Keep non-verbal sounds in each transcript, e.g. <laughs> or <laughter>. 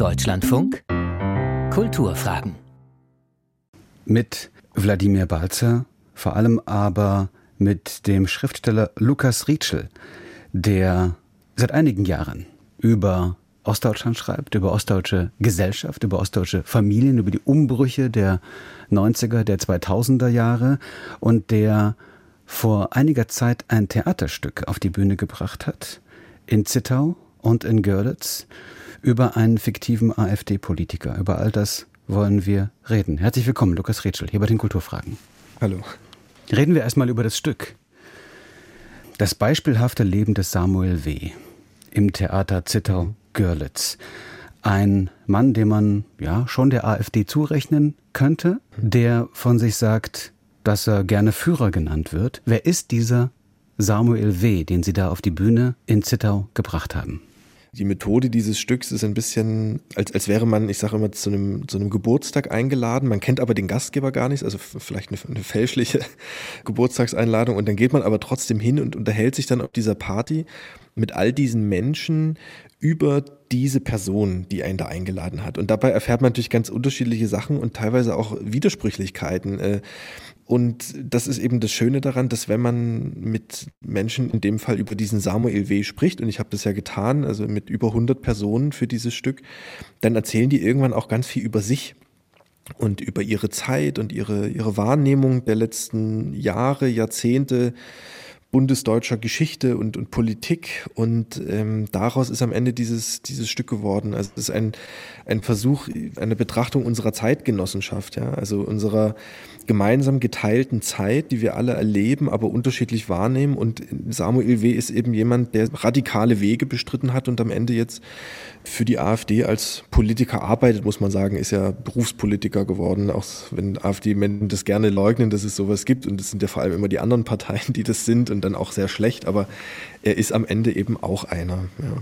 Deutschlandfunk Kulturfragen. Mit Wladimir Balzer, vor allem aber mit dem Schriftsteller Lukas Rietschel, der seit einigen Jahren über Ostdeutschland schreibt, über ostdeutsche Gesellschaft, über ostdeutsche Familien, über die Umbrüche der 90er, der 2000er Jahre und der vor einiger Zeit ein Theaterstück auf die Bühne gebracht hat, in Zittau und in Görlitz, über einen fiktiven AfD-Politiker. Über all das wollen wir reden. Herzlich willkommen, Lukas Rätschel, hier bei den Kulturfragen. Hallo. Reden wir erstmal über das Stück. Das beispielhafte Leben des Samuel W. im Theater Zittau-Görlitz. Ein Mann, dem man ja schon der AfD zurechnen könnte, der von sich sagt, dass er gerne Führer genannt wird. Wer ist dieser Samuel W., den Sie da auf die Bühne in Zittau gebracht haben? Die Methode dieses Stücks ist ein bisschen, als, als wäre man, ich sage immer, zu einem, zu einem Geburtstag eingeladen. Man kennt aber den Gastgeber gar nicht, also vielleicht eine, eine fälschliche <laughs> Geburtstagseinladung. Und dann geht man aber trotzdem hin und unterhält sich dann auf dieser Party mit all diesen Menschen über diese Person, die einen da eingeladen hat. Und dabei erfährt man natürlich ganz unterschiedliche Sachen und teilweise auch Widersprüchlichkeiten. Und das ist eben das Schöne daran, dass wenn man mit Menschen, in dem Fall über diesen Samuel W. spricht, und ich habe das ja getan, also mit über 100 Personen für dieses Stück, dann erzählen die irgendwann auch ganz viel über sich und über ihre Zeit und ihre, ihre Wahrnehmung der letzten Jahre, Jahrzehnte bundesdeutscher Geschichte und, und Politik und ähm, daraus ist am Ende dieses, dieses Stück geworden. Also es ist ein, ein Versuch, eine Betrachtung unserer Zeitgenossenschaft, ja, also unserer gemeinsam geteilten Zeit, die wir alle erleben, aber unterschiedlich wahrnehmen. Und Samuel W. ist eben jemand, der radikale Wege bestritten hat und am Ende jetzt für die AfD als Politiker arbeitet, muss man sagen, ist ja Berufspolitiker geworden, auch wenn AfD-Menschen das gerne leugnen, dass es sowas gibt. Und das sind ja vor allem immer die anderen Parteien, die das sind und dann auch sehr schlecht. Aber er ist am Ende eben auch einer. Ja.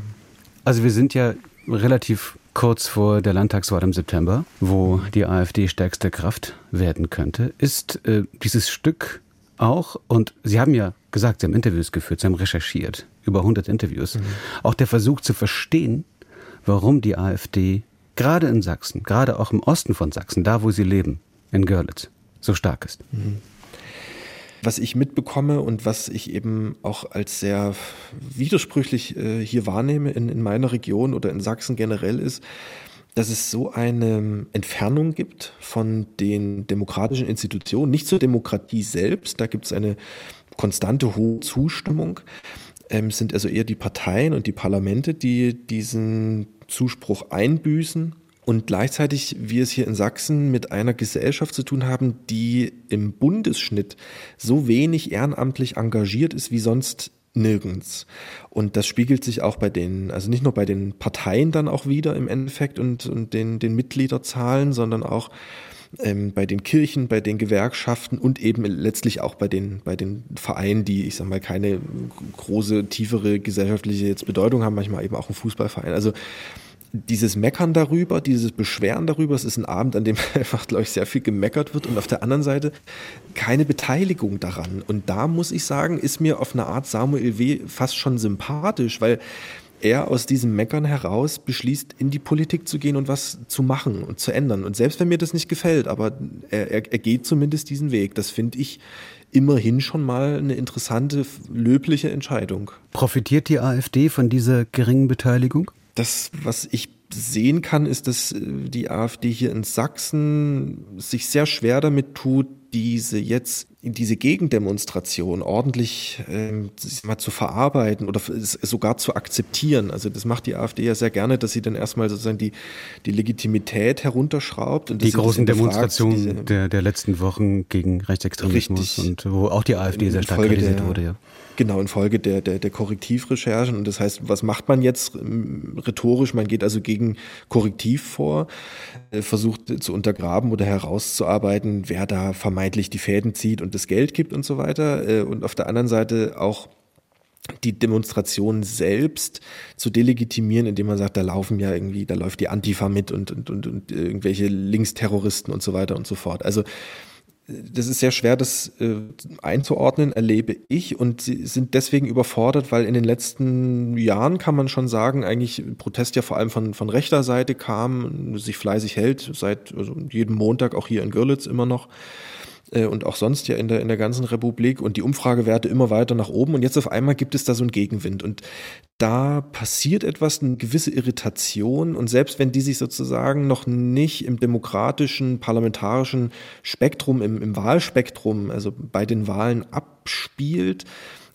Also wir sind ja relativ kurz vor der Landtagswahl im September, wo die AfD stärkste Kraft werden könnte. Ist äh, dieses Stück auch, und Sie haben ja gesagt, Sie haben Interviews geführt, Sie haben recherchiert, über 100 Interviews, mhm. auch der Versuch zu verstehen, warum die AfD gerade in Sachsen, gerade auch im Osten von Sachsen, da wo sie leben, in Görlitz, so stark ist. Mhm. Was ich mitbekomme und was ich eben auch als sehr widersprüchlich äh, hier wahrnehme in, in meiner Region oder in Sachsen generell ist, dass es so eine Entfernung gibt von den demokratischen Institutionen, nicht zur Demokratie selbst, da gibt es eine konstante hohe Zustimmung, ähm, sind also eher die Parteien und die Parlamente, die diesen Zuspruch einbüßen und gleichzeitig wir es hier in Sachsen mit einer Gesellschaft zu tun haben, die im Bundesschnitt so wenig ehrenamtlich engagiert ist wie sonst nirgends. Und das spiegelt sich auch bei den, also nicht nur bei den Parteien dann auch wieder im Endeffekt und, und den, den Mitgliederzahlen, sondern auch ähm, bei den Kirchen, bei den Gewerkschaften und eben letztlich auch bei den, bei den Vereinen, die, ich sag mal, keine große, tiefere gesellschaftliche jetzt Bedeutung haben, manchmal eben auch ein Fußballverein. Also dieses Meckern darüber, dieses Beschweren darüber, es ist ein Abend, an dem <laughs> einfach, glaube ich, sehr viel gemeckert wird und auf der anderen Seite keine Beteiligung daran. Und da muss ich sagen, ist mir auf eine Art Samuel W. fast schon sympathisch, weil er aus diesem Meckern heraus beschließt, in die Politik zu gehen und was zu machen und zu ändern. Und selbst wenn mir das nicht gefällt, aber er, er, er geht zumindest diesen Weg. Das finde ich immerhin schon mal eine interessante, löbliche Entscheidung. Profitiert die AfD von dieser geringen Beteiligung? Das, was ich sehen kann, ist, dass äh, die AfD hier in Sachsen sich sehr schwer damit tut, diese jetzt diese Gegendemonstration ordentlich ähm, mal zu verarbeiten oder sogar zu akzeptieren. Also das macht die AfD ja sehr gerne, dass sie dann erstmal sozusagen die, die Legitimität herunterschraubt. Und die großen Demonstrationen der, der letzten Wochen gegen Rechtsextremismus richtig, und wo auch die AfD sehr stark kritisiert wurde, ja. Genau, infolge der, der, der Korrektivrecherchen. Und das heißt, was macht man jetzt rhetorisch? Man geht also gegen Korrektiv vor, äh, versucht zu untergraben oder herauszuarbeiten, wer da vermeintlich die Fäden zieht und das Geld gibt und so weiter. Äh, und auf der anderen Seite auch die Demonstration selbst zu delegitimieren, indem man sagt, da laufen ja irgendwie, da läuft die Antifa mit und, und, und, und irgendwelche Linksterroristen und so weiter und so fort. Also das ist sehr schwer, das äh, einzuordnen, erlebe ich. Und sie sind deswegen überfordert, weil in den letzten Jahren kann man schon sagen, eigentlich Protest ja vor allem von, von rechter Seite kam, sich fleißig hält, seit also jedem Montag auch hier in Görlitz immer noch äh, und auch sonst ja in der, in der ganzen Republik und die Umfragewerte immer weiter nach oben und jetzt auf einmal gibt es da so einen Gegenwind und da passiert etwas, eine gewisse Irritation und selbst wenn die sich sozusagen noch nicht im demokratischen, parlamentarischen Spektrum, im, im Wahlspektrum, also bei den Wahlen abspielt,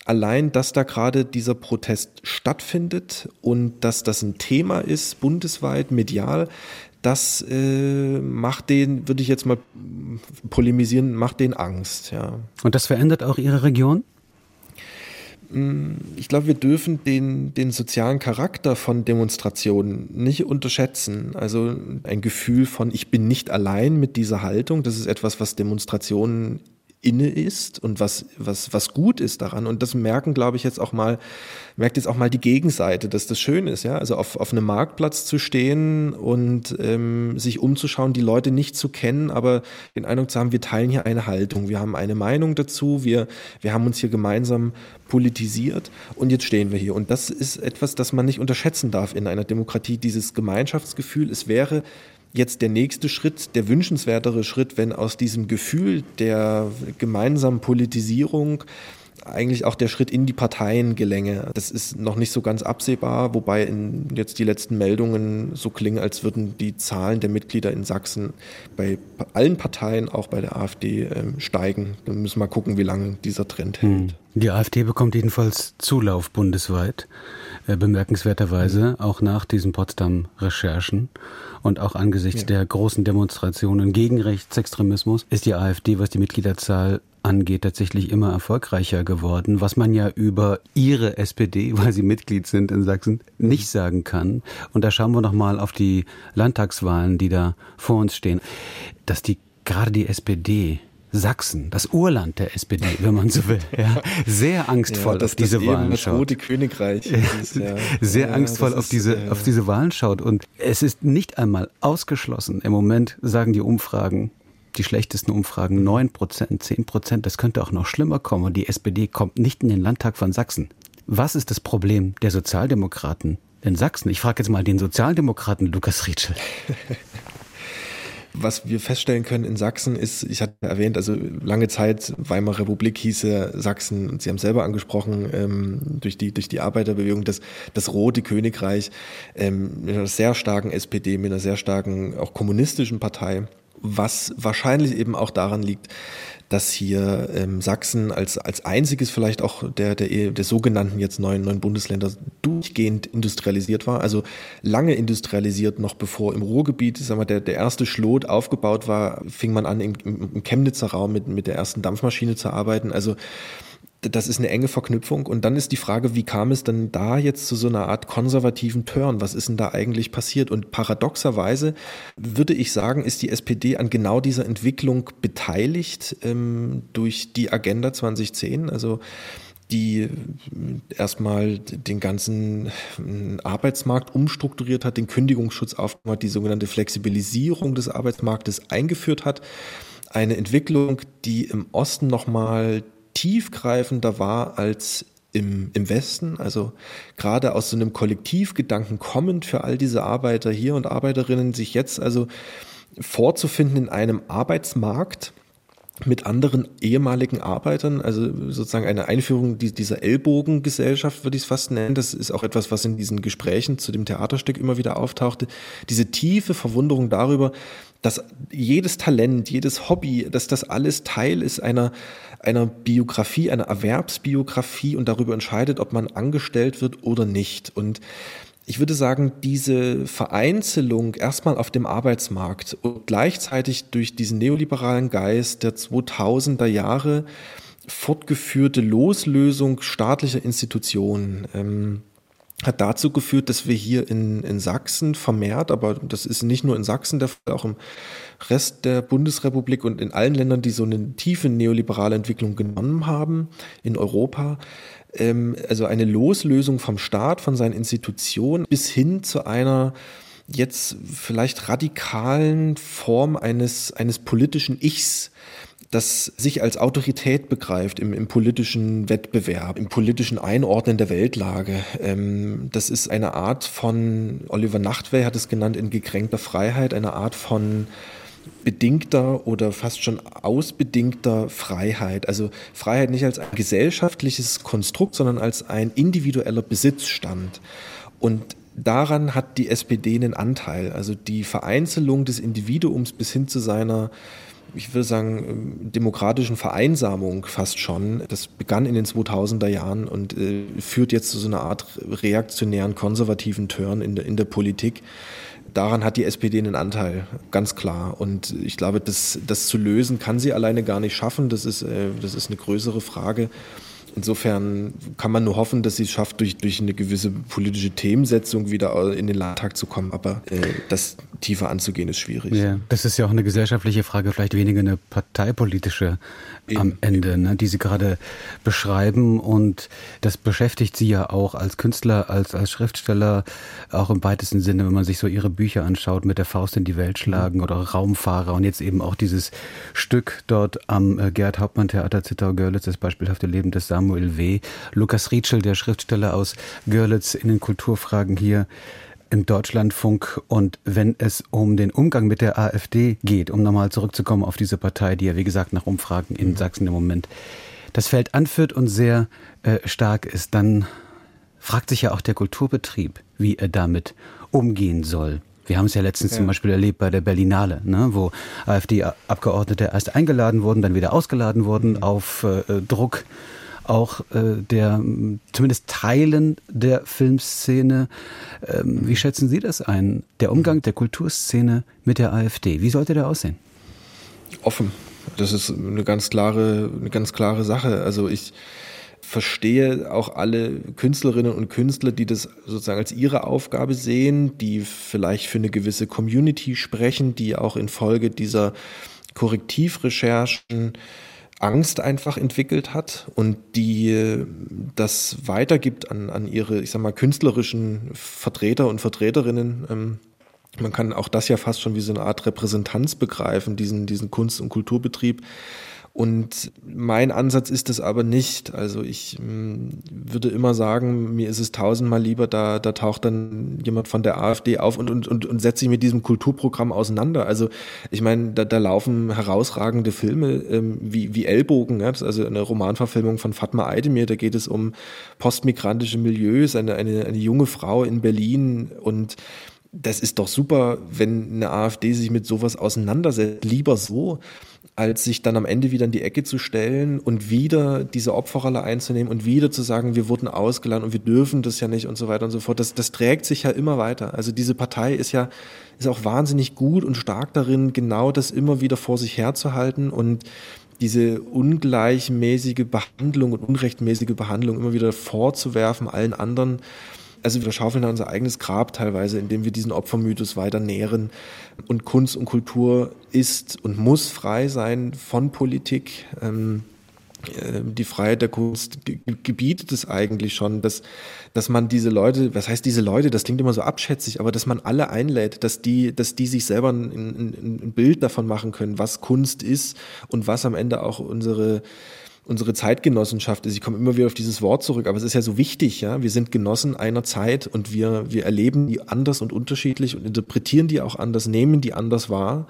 allein, dass da gerade dieser Protest stattfindet und dass das ein Thema ist, bundesweit, medial, das äh, macht den, würde ich jetzt mal polemisieren, macht den Angst. Ja. Und das verändert auch Ihre Region? Mm, ich glaube, wir dürfen den, den sozialen Charakter von Demonstrationen nicht unterschätzen. Also ein Gefühl von, ich bin nicht allein mit dieser Haltung, das ist etwas, was Demonstrationen inne ist und was, was, was gut ist daran. Und das merken, glaube ich, jetzt auch mal, merkt jetzt auch mal die Gegenseite, dass das schön ist, ja. Also auf, auf einem Marktplatz zu stehen und ähm, sich umzuschauen, die Leute nicht zu kennen, aber den Eindruck zu haben, wir teilen hier eine Haltung, wir haben eine Meinung dazu, wir, wir haben uns hier gemeinsam politisiert und jetzt stehen wir hier. Und das ist etwas, das man nicht unterschätzen darf in einer Demokratie, dieses Gemeinschaftsgefühl. Es wäre jetzt der nächste Schritt, der wünschenswertere Schritt, wenn aus diesem Gefühl der gemeinsamen Politisierung eigentlich auch der Schritt in die Parteien gelänge. Das ist noch nicht so ganz absehbar, wobei jetzt die letzten Meldungen so klingen, als würden die Zahlen der Mitglieder in Sachsen bei allen Parteien, auch bei der AfD, ähm, steigen. Dann müssen wir mal gucken, wie lange dieser Trend hält. Hm. Die AfD bekommt jedenfalls Zulauf bundesweit, äh, bemerkenswerterweise, auch nach diesen Potsdam-Recherchen. Und auch angesichts ja. der großen Demonstrationen gegen Rechtsextremismus ist die AfD, was die Mitgliederzahl angeht, tatsächlich immer erfolgreicher geworden, was man ja über ihre SPD, <laughs> weil sie Mitglied sind in Sachsen, nicht sagen kann. Und da schauen wir noch mal auf die Landtagswahlen, die da vor uns stehen, dass die gerade die SPD Sachsen, das Urland der SPD, wenn man so will, ja, sehr angstvoll ja, das, auf diese das Wahlen schaut. Das rote Königreich. Ist, ja. Sehr ja, angstvoll auf ist, diese, auf diese Wahlen schaut. Und es ist nicht einmal ausgeschlossen. Im Moment sagen die Umfragen, die schlechtesten Umfragen 9 Prozent, 10 Prozent. Das könnte auch noch schlimmer kommen. Und die SPD kommt nicht in den Landtag von Sachsen. Was ist das Problem der Sozialdemokraten in Sachsen? Ich frage jetzt mal den Sozialdemokraten Lukas Rietschel. <laughs> Was wir feststellen können in Sachsen ist, ich hatte erwähnt, also lange Zeit Weimarer Republik hieße Sachsen, und Sie haben selber angesprochen, ähm, durch, die, durch die Arbeiterbewegung, das, das Rote Königreich ähm, mit einer sehr starken SPD, mit einer sehr starken auch kommunistischen Partei, was wahrscheinlich eben auch daran liegt, dass hier ähm, Sachsen als, als einziges vielleicht auch der, der, der sogenannten jetzt neuen, neuen Bundesländer durchgehend industrialisiert war. Also lange industrialisiert, noch bevor im Ruhrgebiet, sagen wir, der, der erste Schlot aufgebaut war, fing man an, im, im Chemnitzer Raum mit, mit der ersten Dampfmaschine zu arbeiten. Also das ist eine enge Verknüpfung. Und dann ist die Frage, wie kam es denn da jetzt zu so einer Art konservativen Turn? Was ist denn da eigentlich passiert? Und paradoxerweise würde ich sagen, ist die SPD an genau dieser Entwicklung beteiligt ähm, durch die Agenda 2010. Also die erstmal den ganzen ähm, Arbeitsmarkt umstrukturiert hat, den Kündigungsschutz aufgemacht, die sogenannte Flexibilisierung des Arbeitsmarktes eingeführt hat. Eine Entwicklung, die im Osten nochmal tiefgreifender war als im, im Westen, also gerade aus so einem Kollektivgedanken kommend für all diese Arbeiter hier und Arbeiterinnen, sich jetzt also vorzufinden in einem Arbeitsmarkt, mit anderen ehemaligen Arbeitern, also sozusagen eine Einführung dieser Ellbogengesellschaft, würde ich es fast nennen. Das ist auch etwas, was in diesen Gesprächen zu dem Theaterstück immer wieder auftauchte. Diese tiefe Verwunderung darüber, dass jedes Talent, jedes Hobby, dass das alles Teil ist einer, einer Biografie, einer Erwerbsbiografie und darüber entscheidet, ob man angestellt wird oder nicht. Und ich würde sagen, diese Vereinzelung erstmal auf dem Arbeitsmarkt und gleichzeitig durch diesen neoliberalen Geist der 2000er Jahre fortgeführte Loslösung staatlicher Institutionen ähm, hat dazu geführt, dass wir hier in, in Sachsen vermehrt, aber das ist nicht nur in Sachsen der Fall, auch im Rest der Bundesrepublik und in allen Ländern, die so eine tiefe neoliberale Entwicklung genommen haben, in Europa, ähm, also eine Loslösung vom Staat, von seinen Institutionen bis hin zu einer jetzt vielleicht radikalen Form eines, eines politischen Ichs, das sich als Autorität begreift im, im politischen Wettbewerb, im politischen Einordnen der Weltlage. Ähm, das ist eine Art von, Oliver Nachtwey hat es genannt, in gekränkter Freiheit, eine Art von bedingter oder fast schon ausbedingter Freiheit. Also Freiheit nicht als ein gesellschaftliches Konstrukt, sondern als ein individueller Besitzstand. Und daran hat die SPD einen Anteil. Also die Vereinzelung des Individuums bis hin zu seiner ich würde sagen, demokratischen Vereinsamung fast schon. Das begann in den 2000er Jahren und äh, führt jetzt zu so einer Art reaktionären, konservativen Turn in der, in der Politik daran hat die SPD einen Anteil, ganz klar. Und ich glaube, das, das zu lösen kann sie alleine gar nicht schaffen. Das ist, äh, das ist eine größere Frage. Insofern kann man nur hoffen, dass sie es schafft, durch, durch eine gewisse politische Themensetzung wieder in den Landtag zu kommen. Aber äh, das tiefer anzugehen, ist schwierig. Ja, das ist ja auch eine gesellschaftliche Frage, vielleicht weniger eine parteipolitische eben, am Ende, ne, die Sie gerade beschreiben. Und das beschäftigt Sie ja auch als Künstler, als, als Schriftsteller, auch im weitesten Sinne, wenn man sich so Ihre Bücher anschaut, mit der Faust in die Welt schlagen mhm. oder Raumfahrer und jetzt eben auch dieses Stück dort am äh, Gerhard Hauptmann Theater Zittau-Görlitz, das beispielhafte Leben des Samuel Samuel W., Lukas Rietschel, der Schriftsteller aus Görlitz in den Kulturfragen hier im Deutschlandfunk. Und wenn es um den Umgang mit der AfD geht, um nochmal zurückzukommen auf diese Partei, die ja wie gesagt nach Umfragen in mhm. Sachsen im Moment das Feld anführt und sehr äh, stark ist, dann fragt sich ja auch der Kulturbetrieb, wie er damit umgehen soll. Wir haben es ja letztens ja. zum Beispiel erlebt bei der Berlinale, ne, wo AfD-Abgeordnete erst eingeladen wurden, dann wieder ausgeladen wurden mhm. auf äh, Druck auch äh, der zumindest Teilen der Filmszene. Ähm, wie schätzen Sie das ein? Der Umgang der Kulturszene mit der AfD, wie sollte der aussehen? Offen. Das ist eine ganz klare, eine ganz klare Sache. Also ich verstehe auch alle Künstlerinnen und Künstler, die das sozusagen als ihre Aufgabe sehen, die vielleicht für eine gewisse Community sprechen, die auch infolge dieser Korrektivrecherchen Angst einfach entwickelt hat und die äh, das weitergibt an, an ihre, ich sag mal, künstlerischen Vertreter und Vertreterinnen. Ähm, man kann auch das ja fast schon wie so eine Art Repräsentanz begreifen, diesen, diesen Kunst- und Kulturbetrieb. Und mein Ansatz ist es aber nicht. Also ich mm, würde immer sagen, mir ist es tausendmal lieber, da, da taucht dann jemand von der AfD auf und, und, und, und setzt sich mit diesem Kulturprogramm auseinander. Also ich meine, da, da laufen herausragende Filme ähm, wie, wie Ellbogen, ja? ist also eine Romanverfilmung von Fatma Aydemir, da geht es um postmigrantische Milieus, eine, eine, eine junge Frau in Berlin und das ist doch super, wenn eine AfD sich mit sowas auseinandersetzt. Lieber so, als sich dann am Ende wieder in die Ecke zu stellen und wieder diese Opferrolle einzunehmen und wieder zu sagen, wir wurden ausgeladen und wir dürfen das ja nicht und so weiter und so fort. Das, das trägt sich ja immer weiter. Also diese Partei ist ja, ist auch wahnsinnig gut und stark darin, genau das immer wieder vor sich herzuhalten und diese ungleichmäßige Behandlung und unrechtmäßige Behandlung immer wieder vorzuwerfen allen anderen also wir schaufeln da unser eigenes Grab teilweise, indem wir diesen Opfermythos weiter nähren. Und Kunst und Kultur ist und muss frei sein von Politik. Ähm, äh, die Freiheit der Kunst gebietet es eigentlich schon, dass, dass man diese Leute, was heißt diese Leute, das klingt immer so abschätzig, aber dass man alle einlädt, dass die, dass die sich selber ein, ein, ein Bild davon machen können, was Kunst ist und was am Ende auch unsere unsere Zeitgenossenschaft ist. Ich komme immer wieder auf dieses Wort zurück, aber es ist ja so wichtig, ja. Wir sind Genossen einer Zeit und wir, wir erleben die anders und unterschiedlich und interpretieren die auch anders, nehmen die anders wahr.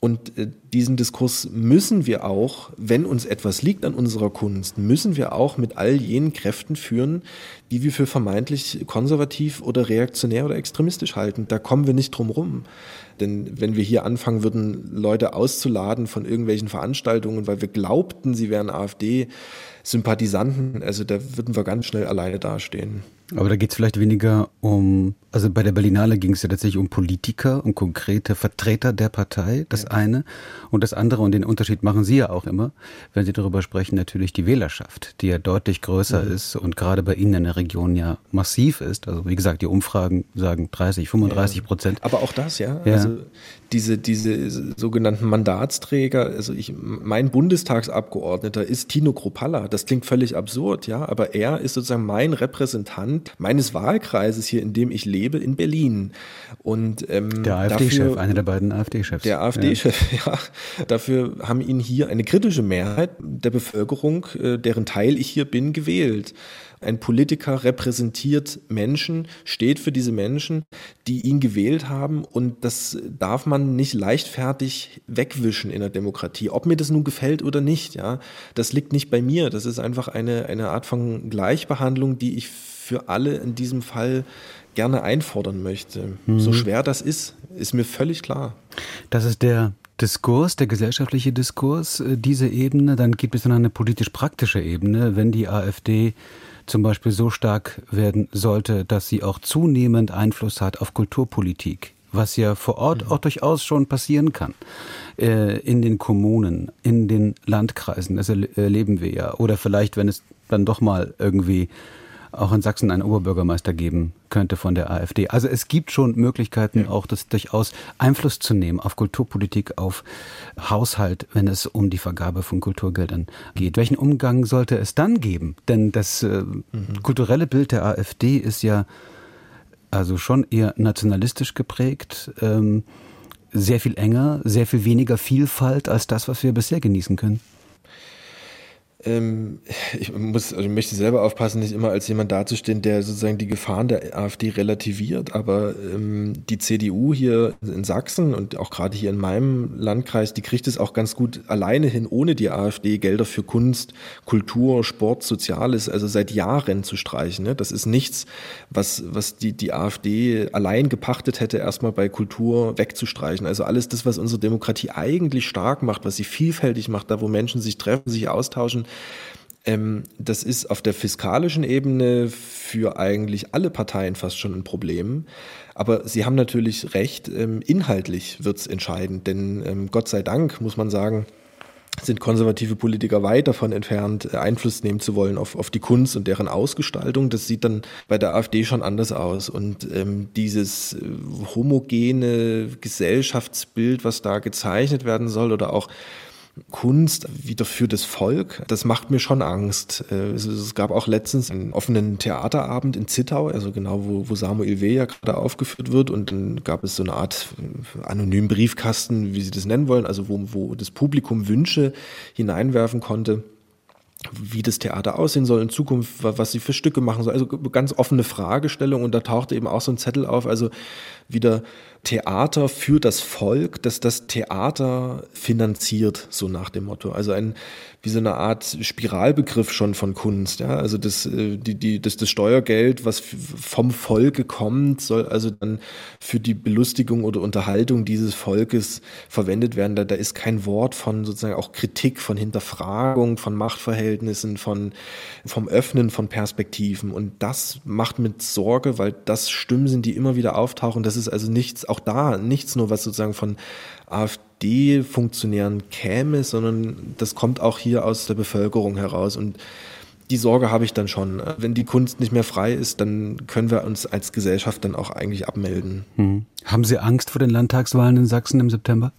Und äh, diesen Diskurs müssen wir auch, wenn uns etwas liegt an unserer Kunst, müssen wir auch mit all jenen Kräften führen, die wir für vermeintlich konservativ oder reaktionär oder extremistisch halten. Da kommen wir nicht drum rum. Denn wenn wir hier anfangen würden, Leute auszuladen von irgendwelchen Veranstaltungen, weil wir glaubten, sie wären AfD-Sympathisanten, also da würden wir ganz schnell alleine dastehen. Aber da geht es vielleicht weniger um, also bei der Berlinale ging es ja tatsächlich um Politiker, um konkrete Vertreter der Partei, das ja. eine. Und das andere, und den Unterschied machen Sie ja auch immer, wenn Sie darüber sprechen, natürlich die Wählerschaft, die ja deutlich größer mhm. ist und gerade bei Ihnen in der Region ja massiv ist. Also wie gesagt, die Umfragen sagen 30, 35 Prozent. Ja. Aber auch das, ja. ja. Also diese, diese sogenannten Mandatsträger, also ich, mein Bundestagsabgeordneter ist Tino Kropalla. das klingt völlig absurd, ja, aber er ist sozusagen mein Repräsentant meines Wahlkreises hier, in dem ich lebe, in Berlin. Und ähm, der AfD-Chef, einer der beiden AfD-Chefs. Der AfD-Chef, <laughs> ja. ja. Dafür haben ihn hier eine kritische Mehrheit der Bevölkerung, äh, deren Teil ich hier bin, gewählt. Ein Politiker repräsentiert Menschen, steht für diese Menschen, die ihn gewählt haben und das darf man nicht leichtfertig wegwischen in der Demokratie. Ob mir das nun gefällt oder nicht, ja, das liegt nicht bei mir. Das ist einfach eine, eine Art von Gleichbehandlung, die ich für alle in diesem Fall gerne einfordern möchte. Mhm. So schwer das ist, ist mir völlig klar. Das ist der Diskurs, der gesellschaftliche Diskurs, äh, diese Ebene. Dann gibt es dann eine politisch-praktische Ebene, wenn die AfD zum Beispiel so stark werden sollte, dass sie auch zunehmend Einfluss hat auf Kulturpolitik, was ja vor Ort mhm. auch durchaus schon passieren kann. Äh, in den Kommunen, in den Landkreisen, das erleben wir ja. Oder vielleicht, wenn es dann doch mal irgendwie auch in Sachsen einen Oberbürgermeister geben könnte von der AfD. Also es gibt schon Möglichkeiten, auch das durchaus Einfluss zu nehmen auf Kulturpolitik, auf Haushalt, wenn es um die Vergabe von Kulturgeldern geht. Welchen Umgang sollte es dann geben? Denn das äh, mhm. kulturelle Bild der AfD ist ja also schon eher nationalistisch geprägt. Ähm, sehr viel enger, sehr viel weniger Vielfalt als das, was wir bisher genießen können. Ähm, ich muss, also ich möchte selber aufpassen, nicht immer als jemand dazustehen, der sozusagen die Gefahren der AfD relativiert, aber ähm, die CDU hier in Sachsen und auch gerade hier in meinem Landkreis, die kriegt es auch ganz gut alleine hin, ohne die AfD Gelder für Kunst, Kultur, Sport, Soziales, also seit Jahren zu streichen. Ne? Das ist nichts, was, was die, die AfD allein gepachtet hätte, erstmal bei Kultur wegzustreichen. Also alles das, was unsere Demokratie eigentlich stark macht, was sie vielfältig macht, da wo Menschen sich treffen, sich austauschen, ähm, das ist auf der fiskalischen Ebene für eigentlich alle Parteien fast schon ein Problem. Aber Sie haben natürlich recht, ähm, inhaltlich wird es entscheidend, denn ähm, Gott sei Dank, muss man sagen, sind konservative Politiker weit davon entfernt, äh, Einfluss nehmen zu wollen auf, auf die Kunst und deren Ausgestaltung. Das sieht dann bei der AfD schon anders aus. Und ähm, dieses äh, homogene Gesellschaftsbild, was da gezeichnet werden soll, oder auch Kunst wieder für das Volk, das macht mir schon Angst. Äh, es, gab auch letztens einen offenen Theaterabend in Zittau, also genau wo, wo Samuel W. ja gerade aufgeführt wird und dann gab es so eine Art äh, anonymen Briefkasten, wie Sie das nennen wollen, also wo, wo das Publikum Wünsche hineinwerfen konnte wie das Theater aussehen soll in Zukunft, was sie für Stücke machen soll. Also ganz offene Fragestellung und da tauchte eben auch so ein Zettel auf, also wieder Theater für das Volk, dass das Theater finanziert, so nach dem Motto. Also ein wie so eine Art Spiralbegriff schon von Kunst. Ja? Also das, äh, die, die, das, das Steuergeld, was vom Volke kommt, soll also dann für die Belustigung oder Unterhaltung dieses Volkes verwendet werden. Da, da ist kein Wort von sozusagen auch Kritik, von Hinterfragung, von Machtverhältnissen, von vom Öffnen von Perspektiven. Und das macht mit Sorge, weil das Stimmen sind, die immer wieder auftauchen. Das ist also nichts, auch da nichts nur, was sozusagen von AfD-Funktionären käme, sondern das kommt auch hier aus der Bevölkerung heraus. Und die Sorge habe ich dann schon. Wenn die Kunst nicht mehr frei ist, dann können wir uns als Gesellschaft dann auch eigentlich abmelden. Hm. Haben Sie Angst vor den Landtagswahlen in Sachsen im September?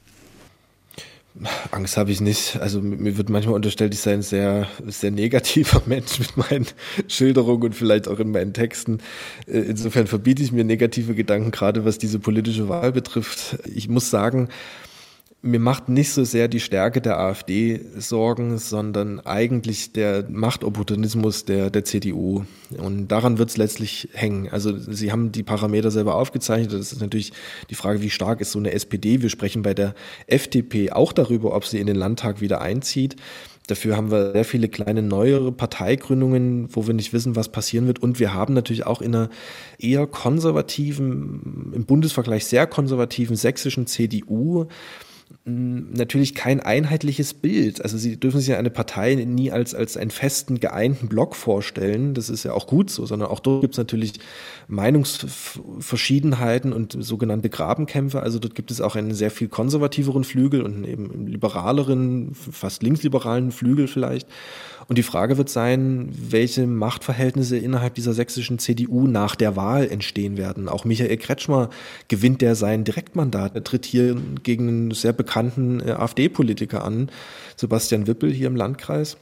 Angst habe ich nicht. Also mir wird manchmal unterstellt, ich sei ein sehr, sehr negativer <laughs> Mensch mit meinen Schilderungen und vielleicht auch in meinen Texten. Äh, insofern verbiete ich mir negative Gedanken, gerade was diese politische Wahl betrifft. Ich muss sagen, mir macht nicht so sehr die Stärke der AfD Sorgen, sondern eigentlich der Machtopportunismus der, der CDU. Und daran wird es letztlich hängen. Also Sie haben die Parameter selber aufgezeichnet. Das ist natürlich die Frage, wie stark ist so eine SPD. Wir sprechen bei der FDP auch darüber, ob sie in den Landtag wieder einzieht. Dafür haben wir sehr viele kleine neuere Parteigründungen, wo wir nicht wissen, was passieren wird. Und wir haben natürlich auch in einer eher konservativen, im Bundesvergleich sehr konservativen sächsischen CDU natürlich kein einheitliches Bild. Also Sie dürfen sich ja eine Partei nie als, als einen festen, geeinten Block vorstellen. Das ist ja auch gut so, sondern auch dort gibt es natürlich Meinungsverschiedenheiten und sogenannte Grabenkämpfe. Also dort gibt es auch einen sehr viel konservativeren Flügel und eben einen liberaleren, fast linksliberalen Flügel vielleicht. Und die Frage wird sein, welche Machtverhältnisse innerhalb dieser sächsischen CDU nach der Wahl entstehen werden. Auch Michael Kretschmer gewinnt der sein Direktmandat. Er tritt hier gegen einen sehr bekannten äh, AfD-Politiker an, Sebastian Wippel hier im Landkreis.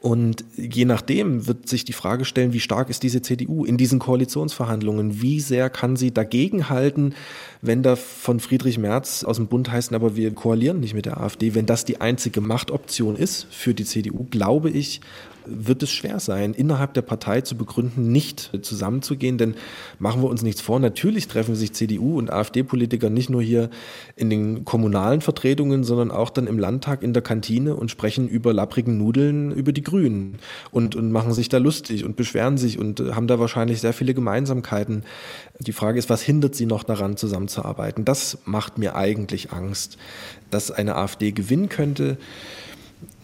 Und je nachdem wird sich die Frage stellen, wie stark ist diese CDU in diesen Koalitionsverhandlungen? Wie sehr kann sie dagegenhalten, wenn da von Friedrich Merz aus dem Bund heißen, aber wir koalieren nicht mit der AfD? Wenn das die einzige Machtoption ist für die CDU, glaube ich, wird es schwer sein, innerhalb der Partei zu begründen, nicht zusammenzugehen. Denn machen wir uns nichts vor, natürlich treffen sich CDU und AfD-Politiker nicht nur hier in den kommunalen Vertretungen, sondern auch dann im Landtag in der Kantine und sprechen über lapprigen Nudeln über die Grünen und, und machen sich da lustig und beschweren sich und haben da wahrscheinlich sehr viele Gemeinsamkeiten. Die Frage ist, was hindert sie noch daran, zusammenzuarbeiten? Das macht mir eigentlich Angst, dass eine AfD gewinnen könnte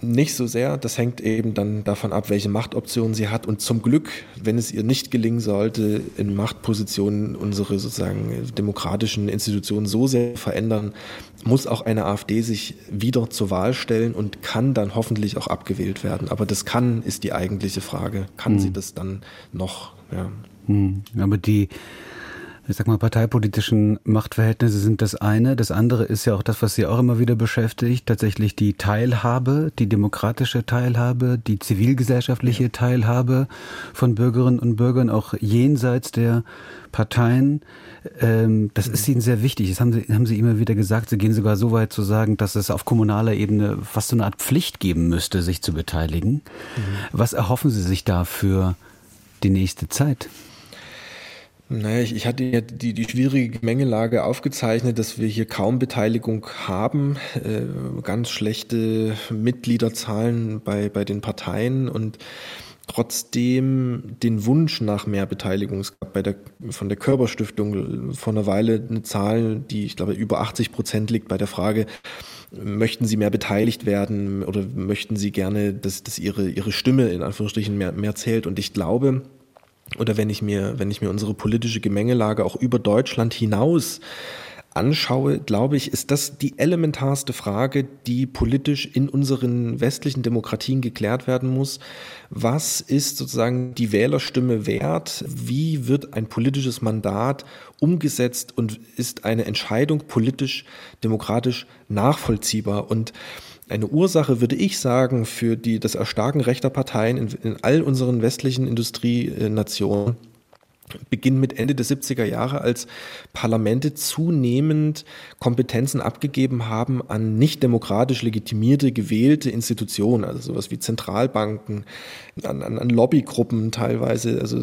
nicht so sehr. Das hängt eben dann davon ab, welche Machtoptionen sie hat. Und zum Glück, wenn es ihr nicht gelingen sollte, in Machtpositionen unsere sozusagen demokratischen Institutionen so sehr verändern, muss auch eine AfD sich wieder zur Wahl stellen und kann dann hoffentlich auch abgewählt werden. Aber das kann, ist die eigentliche Frage. Kann hm. sie das dann noch? Ja. Hm. Aber die ich sag mal, parteipolitischen Machtverhältnisse sind das eine. Das andere ist ja auch das, was Sie auch immer wieder beschäftigt, tatsächlich die Teilhabe, die demokratische Teilhabe, die zivilgesellschaftliche ja. Teilhabe von Bürgerinnen und Bürgern, auch jenseits der Parteien. Ähm, das mhm. ist Ihnen sehr wichtig. Das haben Sie, haben Sie immer wieder gesagt. Sie gehen sogar so weit zu sagen, dass es auf kommunaler Ebene fast so eine Art Pflicht geben müsste, sich zu beteiligen. Mhm. Was erhoffen Sie sich da für die nächste Zeit? Naja, ich, ich hatte ja die, die schwierige Gemengelage aufgezeichnet, dass wir hier kaum Beteiligung haben, äh, ganz schlechte Mitgliederzahlen bei, bei den Parteien und trotzdem den Wunsch nach mehr Beteiligung. Es gab bei der, von der Körperstiftung vor einer Weile eine Zahl, die ich glaube über 80 Prozent liegt bei der Frage, möchten Sie mehr beteiligt werden oder möchten Sie gerne, dass, dass Ihre, Ihre Stimme in Anführungsstrichen mehr, mehr zählt? Und ich glaube, oder wenn ich mir, wenn ich mir unsere politische Gemengelage auch über Deutschland hinaus anschaue, glaube ich, ist das die elementarste Frage, die politisch in unseren westlichen Demokratien geklärt werden muss. Was ist sozusagen die Wählerstimme wert? Wie wird ein politisches Mandat umgesetzt und ist eine Entscheidung politisch, demokratisch nachvollziehbar? Und eine Ursache, würde ich sagen, für die, das Erstarken rechter Parteien in, in all unseren westlichen Industrienationen beginnt mit Ende der 70er Jahre, als Parlamente zunehmend Kompetenzen abgegeben haben an nicht demokratisch legitimierte, gewählte Institutionen, also sowas wie Zentralbanken, an, an, an Lobbygruppen teilweise, also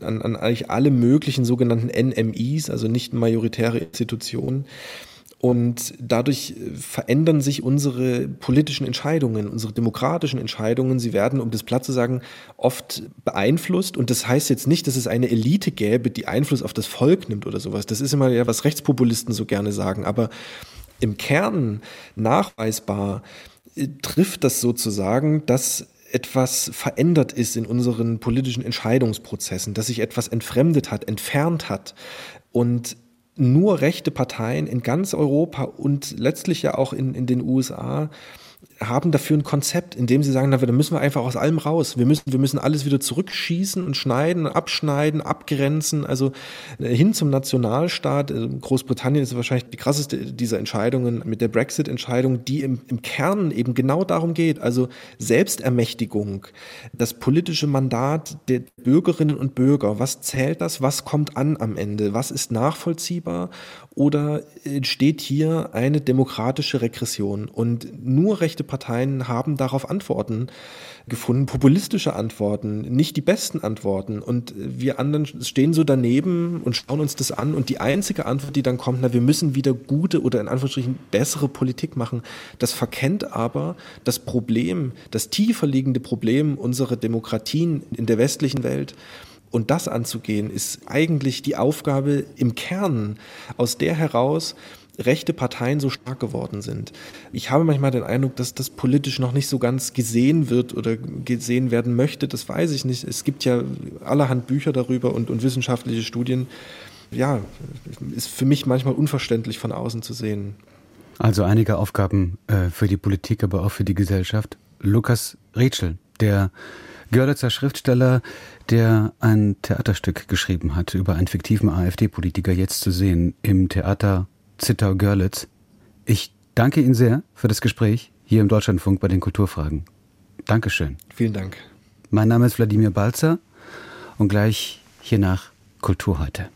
an, an eigentlich alle möglichen sogenannten NMIs, also nicht majoritäre Institutionen. Und dadurch äh, verändern sich unsere politischen Entscheidungen, unsere demokratischen Entscheidungen. Sie werden, um das platt zu sagen, oft beeinflusst. Und das heißt jetzt nicht, dass es eine Elite gäbe, die Einfluss auf das Volk nimmt oder sowas. Das ist immer ja, was Rechtspopulisten so gerne sagen. Aber im Kern nachweisbar äh, trifft das sozusagen, dass etwas verändert ist in unseren politischen Entscheidungsprozessen, dass sich etwas entfremdet hat, entfernt hat. Und nur rechte Parteien in ganz Europa und letztlich ja auch in, in den USA haben dafür ein Konzept, in dem sie sagen, na, da müssen wir einfach aus allem raus. Wir müssen, wir müssen alles wieder zurückschießen und schneiden, abschneiden, abgrenzen, also äh, hin zum Nationalstaat. Also Großbritannien ist wahrscheinlich die krasseste dieser Entscheidungen mit der Brexit-Entscheidung, die im, im Kern eben genau darum geht. Also Selbstermächtigung, das politische Mandat der Bürgerinnen und Bürger. Was zählt das? Was kommt an am Ende? Was ist nachvollziehbar? Oder entsteht hier eine demokratische Regression? Und nur rechte Parteien haben darauf Antworten gefunden, populistische Antworten, nicht die besten Antworten. Und wir anderen stehen so daneben und schauen uns das an. Und die einzige Antwort, die dann kommt, na, wir müssen wieder gute oder in Anführungsstrichen bessere Politik machen. Das verkennt aber das Problem, das tiefer liegende Problem unserer Demokratien in der westlichen Welt. Und das anzugehen, ist eigentlich die Aufgabe im Kern, aus der heraus rechte Parteien so stark geworden sind. Ich habe manchmal den Eindruck, dass das politisch noch nicht so ganz gesehen wird oder gesehen werden möchte. Das weiß ich nicht. Es gibt ja allerhand Bücher darüber und, und wissenschaftliche Studien. Ja, ist für mich manchmal unverständlich von außen zu sehen. Also einige Aufgaben äh, für die Politik, aber auch für die Gesellschaft. Lukas Rätschel, der Görlitzer Schriftsteller, der ein Theaterstück geschrieben hat über einen fiktiven AfD-Politiker, jetzt zu sehen im Theater Zittau-Görlitz. Ich danke Ihnen sehr für das Gespräch hier im Deutschlandfunk bei den Kulturfragen. Dankeschön. Vielen Dank. Mein Name ist Wladimir Balzer und gleich hier nach Kultur heute.